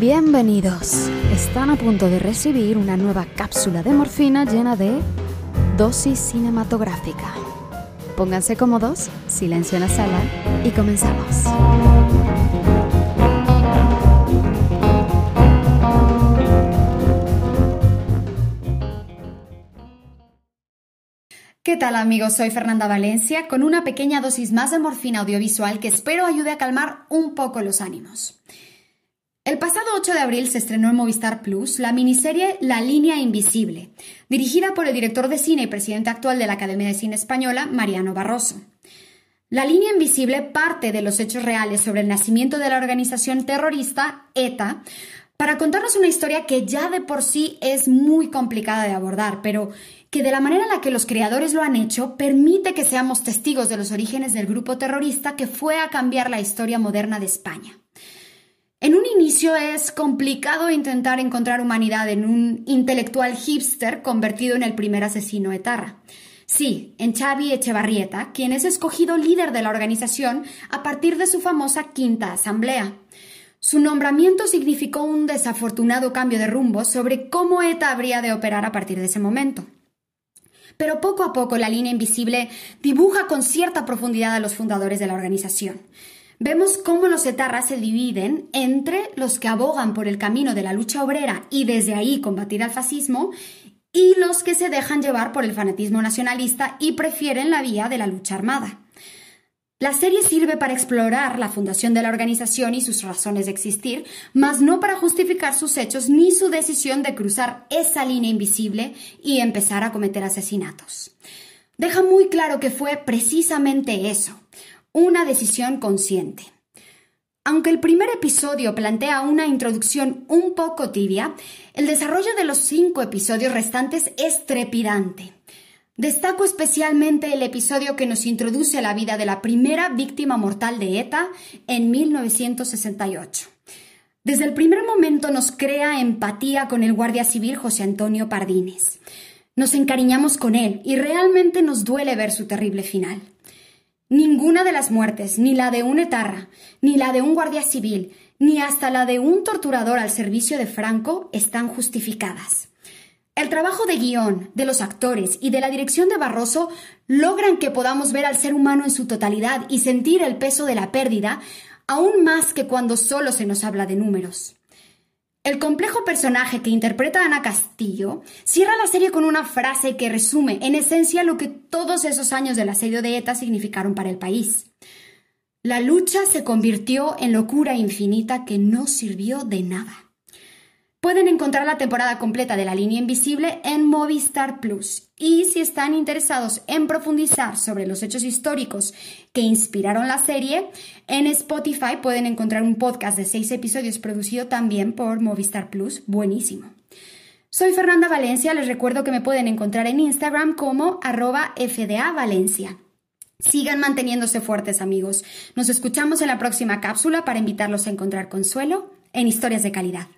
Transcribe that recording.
Bienvenidos. Están a punto de recibir una nueva cápsula de morfina llena de dosis cinematográfica. Pónganse cómodos, silencio en la sala y comenzamos. ¿Qué tal amigos? Soy Fernanda Valencia con una pequeña dosis más de morfina audiovisual que espero ayude a calmar un poco los ánimos. El pasado 8 de abril se estrenó en Movistar Plus la miniserie La línea invisible, dirigida por el director de cine y presidente actual de la Academia de Cine Española, Mariano Barroso. La línea invisible parte de los hechos reales sobre el nacimiento de la organización terrorista ETA para contarnos una historia que ya de por sí es muy complicada de abordar, pero que de la manera en la que los creadores lo han hecho permite que seamos testigos de los orígenes del grupo terrorista que fue a cambiar la historia moderna de España. En un inicio es complicado intentar encontrar humanidad en un intelectual hipster convertido en el primer asesino etarra. Sí, en Xavi Echevarrieta, quien es escogido líder de la organización a partir de su famosa quinta asamblea. Su nombramiento significó un desafortunado cambio de rumbo sobre cómo ETA habría de operar a partir de ese momento. Pero poco a poco la línea invisible dibuja con cierta profundidad a los fundadores de la organización. Vemos cómo los etarras se dividen entre los que abogan por el camino de la lucha obrera y desde ahí combatir al fascismo y los que se dejan llevar por el fanatismo nacionalista y prefieren la vía de la lucha armada. La serie sirve para explorar la fundación de la organización y sus razones de existir, mas no para justificar sus hechos ni su decisión de cruzar esa línea invisible y empezar a cometer asesinatos. Deja muy claro que fue precisamente eso, una decisión consciente. Aunque el primer episodio plantea una introducción un poco tibia, el desarrollo de los cinco episodios restantes es trepidante. Destaco especialmente el episodio que nos introduce a la vida de la primera víctima mortal de ETA en 1968. Desde el primer momento nos crea empatía con el guardia civil José Antonio Pardines. Nos encariñamos con él y realmente nos duele ver su terrible final. Ninguna de las muertes, ni la de un etarra, ni la de un guardia civil, ni hasta la de un torturador al servicio de Franco están justificadas. El trabajo de guion, de los actores y de la dirección de Barroso logran que podamos ver al ser humano en su totalidad y sentir el peso de la pérdida, aún más que cuando solo se nos habla de números. El complejo personaje que interpreta Ana Castillo cierra la serie con una frase que resume en esencia lo que todos esos años del asedio de ETA significaron para el país. La lucha se convirtió en locura infinita que no sirvió de nada. Pueden encontrar la temporada completa de La Línea Invisible en Movistar Plus. Y si están interesados en profundizar sobre los hechos históricos que inspiraron la serie, en Spotify pueden encontrar un podcast de seis episodios producido también por Movistar Plus. Buenísimo. Soy Fernanda Valencia, les recuerdo que me pueden encontrar en Instagram como arroba FDA Valencia. Sigan manteniéndose fuertes amigos. Nos escuchamos en la próxima cápsula para invitarlos a encontrar consuelo en historias de calidad.